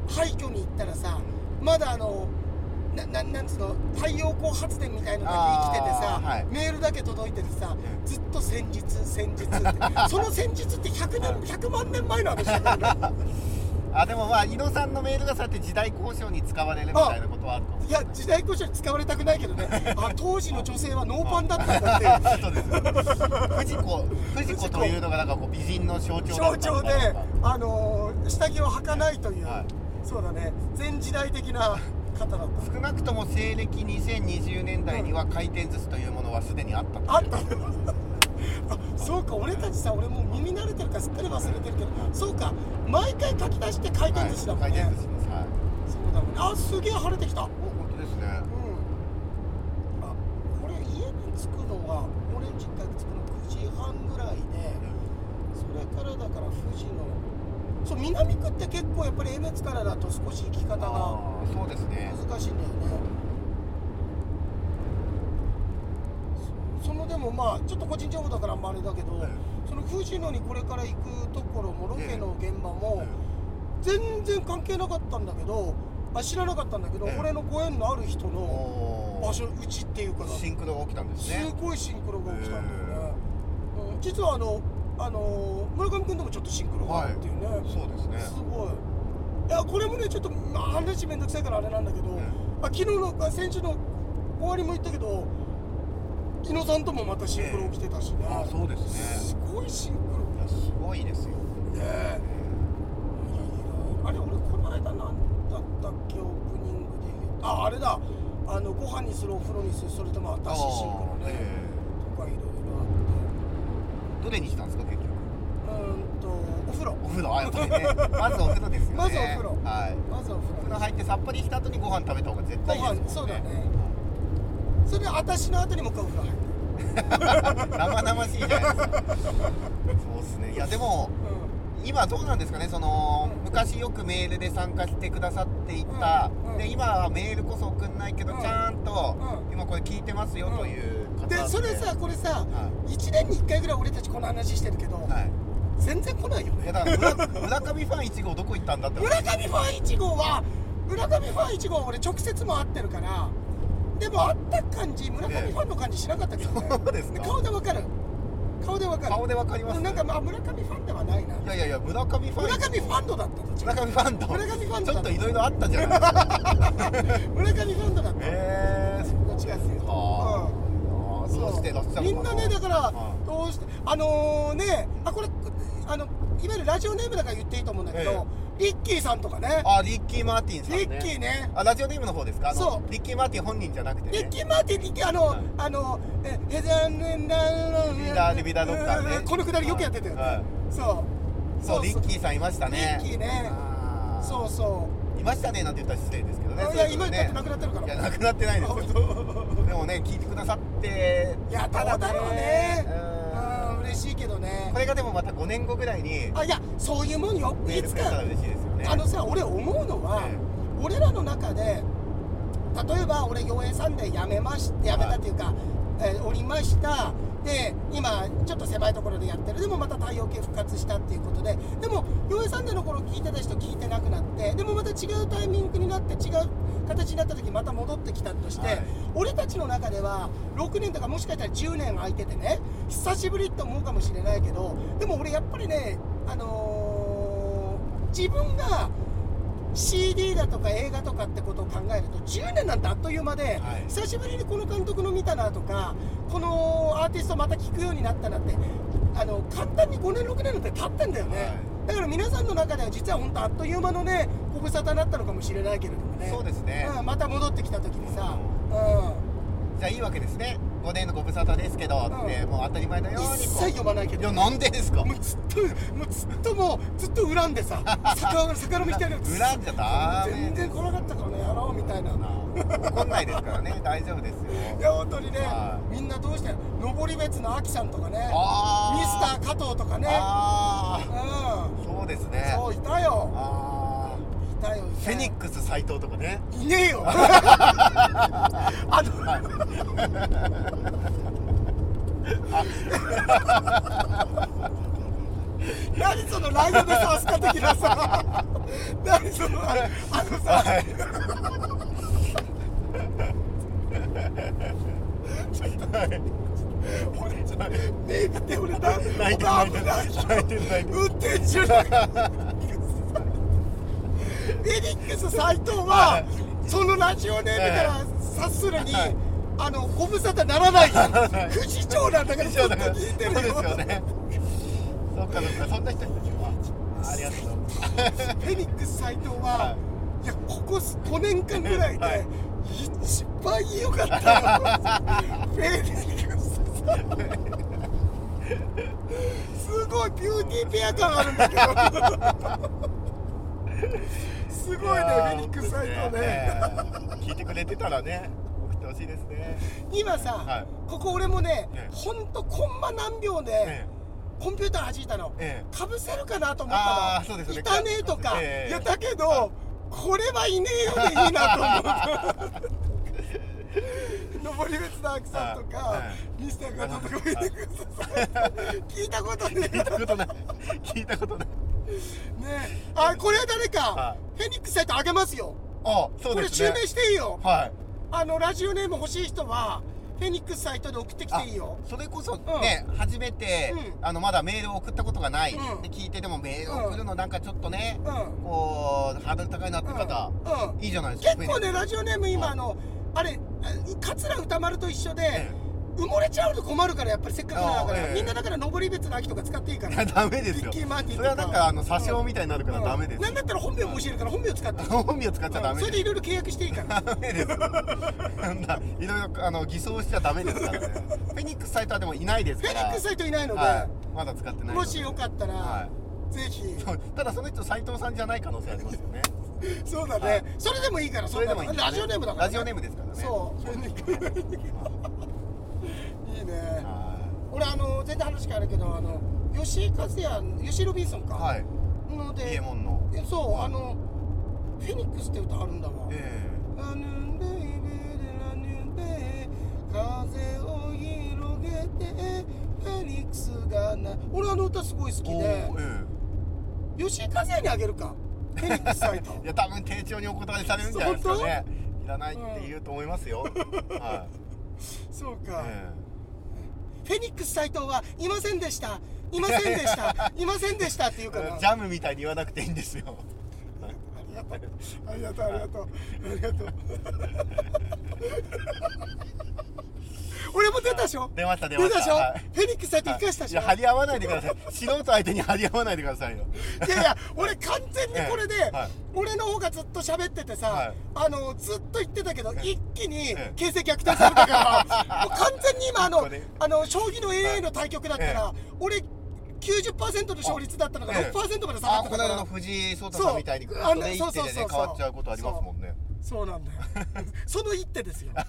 廃墟に行ったらさまだあのなななんつうの？太陽光発電みたいのが生きててさ、はい。メールだけ届いててさえずっと戦術戦術って。その戦術って100年100万年前の話だからね。あでもまあ猪野さんのメールがそうやって時代交渉に使われるみたいなことはあるかもいや時代交渉に使われたくないけどね。あ当時の女性はノーパンだったんだって。そうです。藤子藤子というのがなんかこう美人の象徴だ象徴で、あのー下着を履かないという、はい。そうだね。前時代的な方だっ少なくとも西暦2020年代には回転寿司というものはすでにあったとたあった。あそうか。俺たちさ俺もう耳慣れてるからすっかり忘れてるけど。そうか。毎回書き出して回転寿司だもんね、はい、回転寿司です。はい。そうだもんね。あすげえ晴れてきた。うんお本当ですね。あこれ家に着くのが俺実家に着くの9時半ぐらいでそれからだから富士のそう南区って結構やっぱり江別からだと少し行き方がそうですね。難しいんだよね。そそのでもまあちょっと個人情報だからあんまあれだけど、はいその富士野にこれから行くところもロケの現場もえ全然関係なかったんだけどあ知らなかったんだけど、ええ。俺のご縁のある人の場所うちっていうかなシンクロが起きたんですすねごいシンクロが起きたんだよね、うん、実はあのあの村上君ともちょっとシンクロがあるっていうね、そうですね。すごい。いやこれもねちょっと、まあ、話めんどくさいからあれなんだけど、んあ昨日のあ先週の終わりも言ったけど日野さんともまたシンクロ起きてたしね、あそうですすねごいシンクロ。いやすごいですよ。ねえ。いやあれ俺この間なんだったっけ？オープニングでああれだ。あのご飯にするお風呂にする。それとも私シンクロね、えとかいろいろえどれにしたんですか結局あってうーんとお風呂。お風呂あまずお風呂ですよね。まずお風呂。はい。まずお風呂。お風呂入ってさっぱりした後にご飯食べた方が絶対いいですもんね。そうだね。それで私の後にもう一回お風呂入って 生々しいじゃないですか。そうですね。いやでも今どうなんですかね。その、うん。昔よくメールで参加してくださっていた、うん。うん。で今はメールこそ送んないけど、うん。ちゃんと、うん。今これ聞いてますよという方でそれさこれさは1年に1回ぐらい俺たちこの話してるけど、い、はい、全然来ないよね。いやだから村村上ファン1号どこ行ったんだって村上ファン1号は村上ファン1号は俺直接も会ってるからでも会った感じ村上ファンの感じしなかったけどね。そうですか。顔でわかる。顔でわかる。顔でわかりますなんかまあ村上ファンではないな。いやいやいや村上ファン村上ファンドだった。村上ファンド。村上ファンドちょっといろいろあったじゃない。村上ファンドだった。へえ。ー、そうしてらっしゃるみんなねだからはいどうしてあのー、ねあこれいわゆるラジオネームだから言っていいと思うんだけど、リッキーさんとかね。あリッキー・マーティンさんね。リッキーね。あラジオネームの方ですか？あのそう。リッキー・マーティン本人じゃなくてね。リッキー・マーティンリッキーあの、はい。あのえヘザンネンダーリーダーリビダードッカーねこのくだりよくやってたよね、はいそうそうリッキーさんいましたねリッキーねあーそうそういましたねなんて言ったら失礼ですけどねいや今だってなくなってるからいやなくなってないですよ本でもね聞いてくださっていやただだろうねういけどね。これがでもまた5年後ぐらいにあいやそういうもんよ。いつか。あのさ俺思うのは、え俺らの中で例えば俺陽平さんで辞めまし辞めたっていうか、えーおりましたで今ちょっと狭いところでやってる。でもまた太陽系復活したっていうことで。でも陽平さんでの頃聞いてた人聞いてなくなって。でもまた違うタイミングになって違う形になった時また戻ってきたとして、はい。俺たちの中では6年とかもしかしたら10年空いててね。久しぶりって思うかもしれないけどでも俺やっぱりねあのー自分が CD だとか映画とかってことを考えると10年なんてあっという間で、はい。久しぶりにこの監督の見たなとかこのアーティストまた聴くようになったなってあの簡単に5年6年なんて経ってんだよね、はい。だから皆さんの中では実は本当あっという間のねご無沙汰になったのかもしれないけれどもね。そうですね。うんまた戻ってきた時にさ、うじゃあいいわけですね5年のご無沙汰ですけどって、うん。もう当たり前のよん、うに一切読まないけど。いやなんでですか？もうずっともうずっともうずっと恨んでさ 魚魚みたいな恨んじゃダメ。全然来なかったからねやろうみたいな。怒んないですからね 大丈夫ですよ。いや本当にね、はみんなどうして登別のアキさんとかねあミスター加藤とかね。あうあそうですね。んそういたよ。あいたよフェニックス斎藤とかねいねえよあの何そのライドでさすか的なさ何そのあのさ俺ちょっと目見て俺な泣いてる泣いてる泣いてる泣いてる運転中だフェニックス斎藤はそのラジオネームから察するにはい。あのご無沙汰ならない。不死鳥なんだからずっと聞いてるそうよ。ですよねそっかそっか。そんな人いたあありがとうフェニックス斎藤は、、はい。やここ5年間ぐらいで、はい。一番良かった。よフェニックスすごいビューティーペア感あるんだけどすごいねフェニックス斎藤ね。ね。聞いてくれてたらね送ってほしいですね。今さ、はい。ここ俺もねええ。ほんとコンマ何秒で、えコンピューター弾いたの、えかぶせるかなと思ったの。いたねとか、ええ。いやだけど、これはいねえよでいいなと思った。登別のアキさんとか、はい。ミスターカトとか聞いたことねえ。聞いたことない。聞いたことないね。あこれは誰か、はフェニックスサイトあげますよ。あそうこれですね。襲名していいよ。はい。あのラジオネーム欲しい人はフェニックスサイトで送ってきていいよ。あそれこそね、初めて、うん。あのまだメールを送ったことがない、うん。で聞いてでもメールを送るのなんかちょっとね、うん。こうハードル高いなって方、うん。うん。いいじゃないですか結構ねラジオネーム今はい。あのあれ桂歌丸と一緒でえ埋もれちゃうと困るからやっぱりせっかくだからあええ。みんなだから登別の秋とか使っていいから。ダメですよ。リッキーマーティンとか。それはなんかあの詐称みたいになるからダメです、なんだったら本名も教えるから本名使って。い い本名使っちゃダうんメですそれでいろいろ契約していいから。ダメですなんだいろいろあの偽装しちゃダメですからね。フェニックスサイトはでもいないですから。フェニックスサイトいないので、はい、まだ使ってないもしよかったら、はぜひ。そうただその人斉藤さんじゃない可能性ありますよね。そうだね、はい。それでもいいからそれでもいいね。ラジオネームだから、ラジオネームですからね。そう。フェニックいいね。は俺あの全然話変わるけどあの吉井和也吉井ロビンソンか、いはい。のでイエモンの。えそう、はいあのフェニックスって歌あるんだわ、えあぬんでいべでらぬで風を広げてフェニックスがな俺あの歌すごい好きえで。おーえ吉井和也にあげるか。フェニックスサイト。え いや多分丁重にお答えされるんじゃないですかね。いらないって言うと思いますよ、はい、そうか、えフェニックス斎藤はいませんでした。いませんでした。いませんでしたって言うかえら。ジャムみたいに言わなくていいんですよ。ありがとうありがとう。ありがとう。ありがとう 俺も出たでしょ？出ました出ました。出たでしょ、はい。フェニックス斎藤生かしたでしょ？いや張り合わないでください。素人相手に張り合わないでくださいよ。いやいや俺完全にこれで、ええはい。俺の方がずっと喋っててさ、はい。あのずっと言ってたけど、一気にええ。形勢逆転されたから、もう完全に今あのあの将棋の AI の対局だったら、え俺90%の勝率だったのがええ6%まで下があってたから、この間の藤井聡太さんみたいにグッとねそう一手でね変わっちゃうことありますもんね。そうなんだよ。その一手ですよ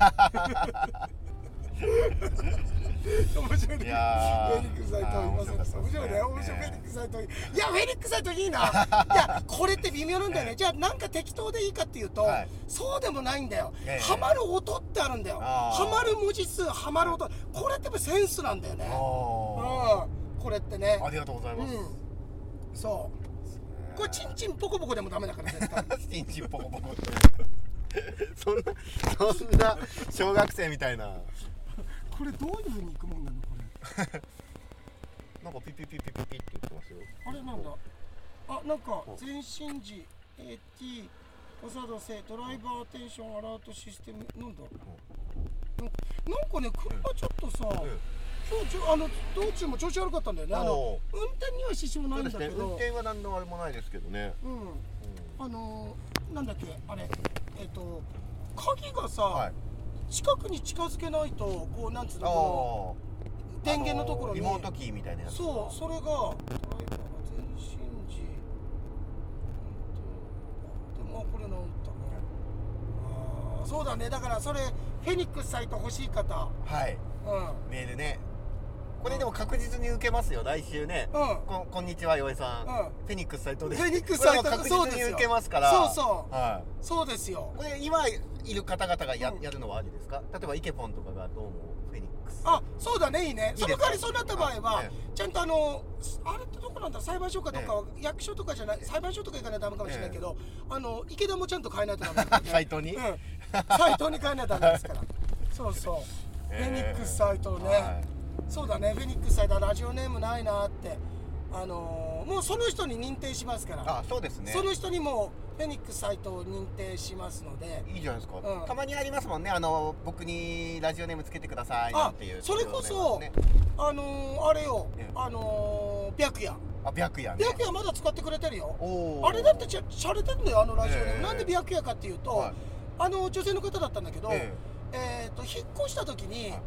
面白いやー。フェニックスサイトいませんでした面白いね。いやフェニックいいな。いやこれって微妙なんだよね。じゃあなんか適当でいいかっていうと、はい。そうでもないんだよ、ええ。ハマる音ってあるんだよ。あー。ハマる文字数ハマる音。これってやっぱセンスなんだよね。あうん。これってね。ーありがとうございます、うん。そう。これチンチンポコポコでもダメだから絶対。チンチンポコポコ。ってそんなそんな小学生みたいなこれどういう風にいくもんなのこれ。なんかピピピピピピって言ってますよ。あれなんだ。あなんか前進時 AT ポサドセドライバーアテンションアラートシステムなんだ。ななんかね車ちょっとさ、うん今日ちょあの道中も調子悪かったんだよね。あのお運転には支障なそうんですね運だけど転は何のあれもないですけどね、うん。うん。あのなんだっけあれ。えっ、と鍵がさ、はい近くに近づけないとこうなんつうのあこあの電源のところに、リモートキーみたいなやつ。そうそれがドライバー全身時でもあこれ直ったね。あーそうだね。だからそれフェニックスサイト欲しい方。はい。うん。メールねこれでも確実に受けますよ来週ね、うん。ここんにちは洋江さん、うん。フェニックス斎藤で。すフェニックスサイトこれも確実に受けますから。そうそう。はそうですよ。い、これ今いる方々がや,、うん。やるのはありですか？例えばイケポンとかがどうもフェニックス。あそうだねいいね。いいですか？その代わりそうなった場合は、えちゃんとあのあれってどこなんだ？裁判所かどっか、役所とかじゃない裁判所とか行かないとダメかもしれないけど、あの池田もちゃんと変えないとダメ。だ、ね、サイトに？うん。サイトに変えないとダメですから。そうそう、えーフェニックスサイトね、はそうだねフェニックスサイトラジオネームないなって。あのーもうその人に認定しますから。あそうですね。その人にもフェニックスサイトを認定しますので。いいじゃないですか、うん。たまにありますもんね。あの僕にラジオネームつけてくださいなあんていうそれこそ、ね。あのーあれよ、ええ。あのー白夜。あ白夜ね。白夜まだ使ってくれてるよ。おー。あれだってちゃしゃれてんだよあのラジオネーム、ええ。なんで白夜かっていうと、はい。あの女性の方だったんだけど、え。えー、と引っ越した時にはい。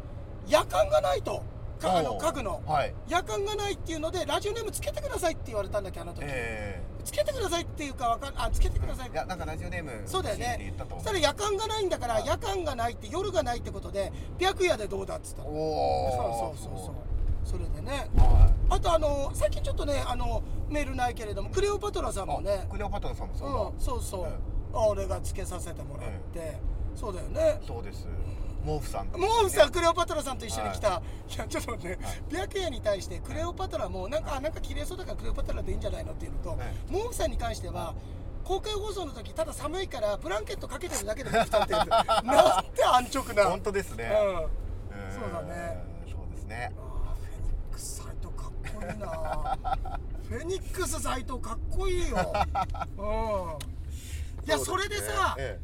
夜間がないとかあの家具の。はい。夜間がないっていうのでラジオネームつけてくださいって言われたんだっけあの時、えつけてくださいっていうかわかんあつけてくださいえいやなんかラジオネームそうだよね。そしたら夜間がないんだからはい夜間がないって夜がないってことで白夜でどうだっつったの。おおそうそうそうそう。それでね。はあとあの最近ちょっとねあのメールないけれどもクレオパトラさんもいね。あクレオパトラさんもそうだ、うんそうそう、え俺がつけさせてもらって、そうだよね。そうです毛布さんともうさクレオパトラさんと一緒に来た、、はい。やちょっと待って、はい。白夜に対してクレオパトラもなんか、あなんか綺麗そうだからクレオパトラでいいんじゃないのっていうのと、はい。モーフさんに関しては公開放送の時ただ寒いからブランケットかけてるだけでも来たって なんて安直な。本当ですね、うん。えーそうだね。そうですね。あーフェニックスサイトかっこいいな。フェニックスサイトかっこいいよ。うん。いやそ,、れでさ、え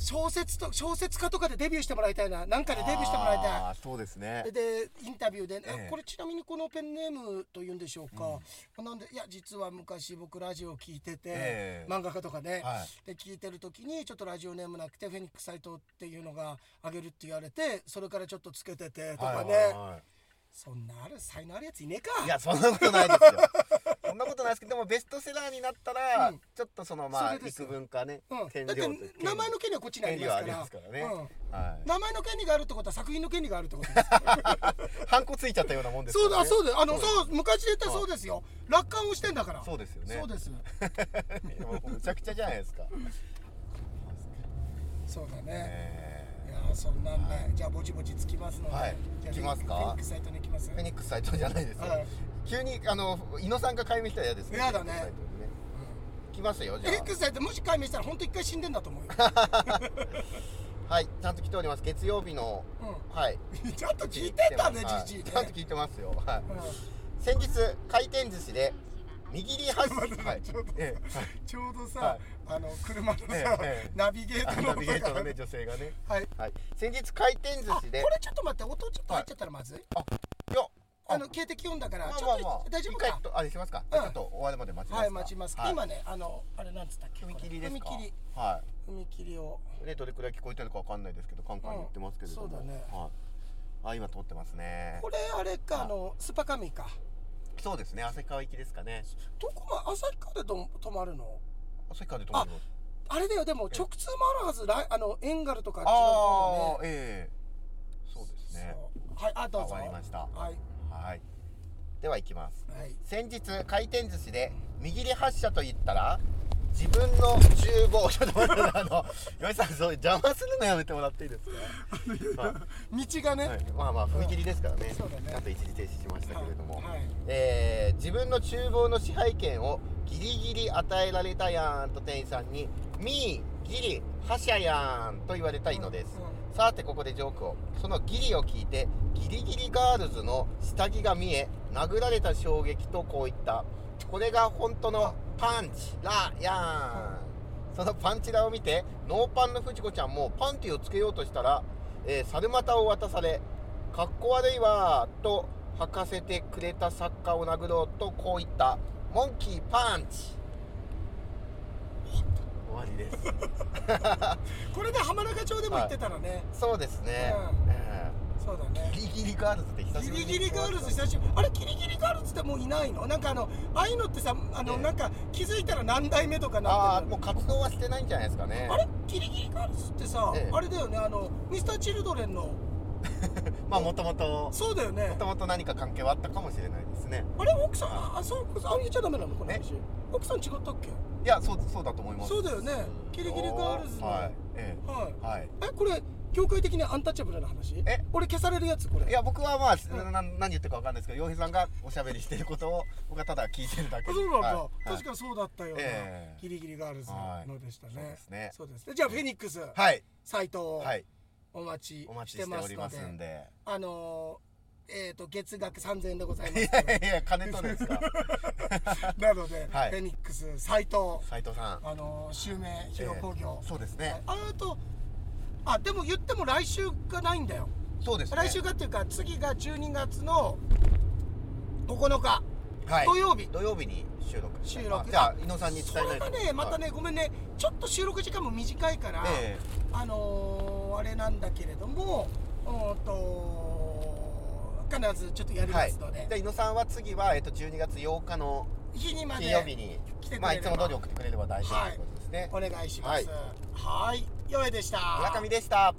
小説と小説家とかでデビューしてもらいたいな。なんかえでデビューしてもらいたい。そうですね。ででインタビューで、ええ。あこれちなみにこのペンネームというんでしょうか、なんでいや実は昔僕ラジオ聞いてて、ええ。漫画家とかね、はで聞いてる時にちょっとラジオネームなくてフェニックスサイトっていうのがあげるって言われてそれからちょっとつけててとかね、はいはいはいそんなある才能あるやついねえか。いやそんなことないですよ。そんなことないですけどでもベストセラーになったら、うん。ちょっとそのまあ幾分かね、うん、権だって名前の権利はこっちにあ権りますからね、うん。はい。名前の権利があるってことは作品の権利があるってことです。ハンコついちゃったようなもんですそうだそうだ。あのそう昔で言ったらそう。ですよ。楽観をしてんだから。そうですよね。そうです。むちゃくちゃじゃないですか、そうだね、えそんなんね、じゃあぼちぼちつきますので、はい。じゃあ来ますか？フェニックスサイトに行きますーフェニックスサイトじゃないですよ、はい。急にあの伊野さんが解明したら嫌ですね。嫌だね。ね。来ますよじゃフェニックスサイトもし解明したら本当一回死んでんだと思うよ、あ はい。ちゃんと来ております。月曜日のうはい。ん、ちゃんと聞いてたねはいじじいね。ちゃんと聞いてますよ。はい。うん。先日回転寿司で右利発待って。はい。ちょうどえちょうどさ、はい。あの車のさ、ナビゲーえトの。ナビゲートのね女性がね。はい。はい。先日回転寿あこ司でれちょっと待って音ちょっと入っちゃったらまずい、い。や。あの警笛音だから、まあちょっと、まあまあ。大丈夫か？あれしますか、うん。ちょっと終わるまで待ちますか？はい待ちます、はい。今ねあのあれなんつったっけ？踏切ですか？踏切。は踏切を。いねどれくらい聞こえてるかわかんないですけどカンカン言ってますけれども、うんそうだね。はい。あ今通ってますね。これあれかあのスパカミかそうですね旭川行きですかね。どこま旭川でと止まるの？旭川で止まりますあれだよでも直通もあるはずあのエンガルとかあっちのあ方がね。あええ。そうですね。そう。はいあどうぞ。終わりました。はい。はい。では行きます。はい。先日回転寿司で右利発車と言ったら自分の厨房ちょっと待ってあの岩井さんそう邪魔するのやめてもらっていいですか、はい道がね、はい、まあまあ踏切ですからね,、ね。ちゃんと一時停止しましたけれども、はい。はい。えー自分の厨房の支配権をギリギリ与えられたやんと店員さんに「ミーギリ覇者やん」と言われたいのです、うんうん。さてここでジョークを。そのギリを聞いてギリギリガールズの下着が見え殴られた衝撃とこういった。これが本当のパンチラヤーン。そのパンチラを見てノーパンの藤子ちゃんもパンティをつけようとしたら、えー、猿股を渡され「かっこ悪いわ」と吐かせてくれた作家を殴ろうとこう言った「モンキーパンチ」終わりです。これで浜中町でも言ってたらね、そうですね、うん。えそうだねーギリギリガールズって久しぶりにギリギリガールズ久しぶり。あれギリギリガールズってもういないの？なんかあのああいうのってさあの、ええなんか気づいたら何代目とかあなってるあもう活動はしてないんじゃないですかね。あれ？ギリギリガールズってさ、ええ。あれだよねあのミスターチルドレンの まあもともとそうだよね。もともと何か関係はあったかもしれないですね。あれ奥さんああそうあ言っちゃダメなのこの話。奥さん違ったっけ？いやそうそうだと思います。そうだよね。ギリギリガールズの。はい。えはい。えはい。えこれ業界的にアンタッチャブルな話？え？俺消されるやつこれ。いや僕はまあ、うん。な何言ってるかわかんないですけど洋平さんがおしゃべりしてることを僕はただ聞いてるだけ。あそうなんだ、はい。確かにそうだったような、ええ。ギリギリガールズのでしたね、はいそうですね。そうですね。じゃあフェニックスはい。斎藤、はい。お待ちお待ちしてますので。んで。あのーえっ、と月額3000円でございまいすいやいや金取るんですか？なので、はい。フェニックス斎藤斉藤さん。あのー襲名披露興行、そうですね。あとあでも言っても来週がないんだよ。そうですね。来週がっていうか次が12月の9日。はい。土曜日。土曜日に収録。収録。あじゃあ伊野さんに伝えないと。それがねまたね、ごめんね。ちょっと収録時間も短いから、はいえ。あのー、あれなんだけれどもうんと必ずちょっとやりますので、で伊野さんは次は、えっと、12月8日の日にまで金曜日に来てくれれば。まあいつも通り送ってくれれば大丈夫ということですね、お願いします。はい。はいよえでした。村上でした。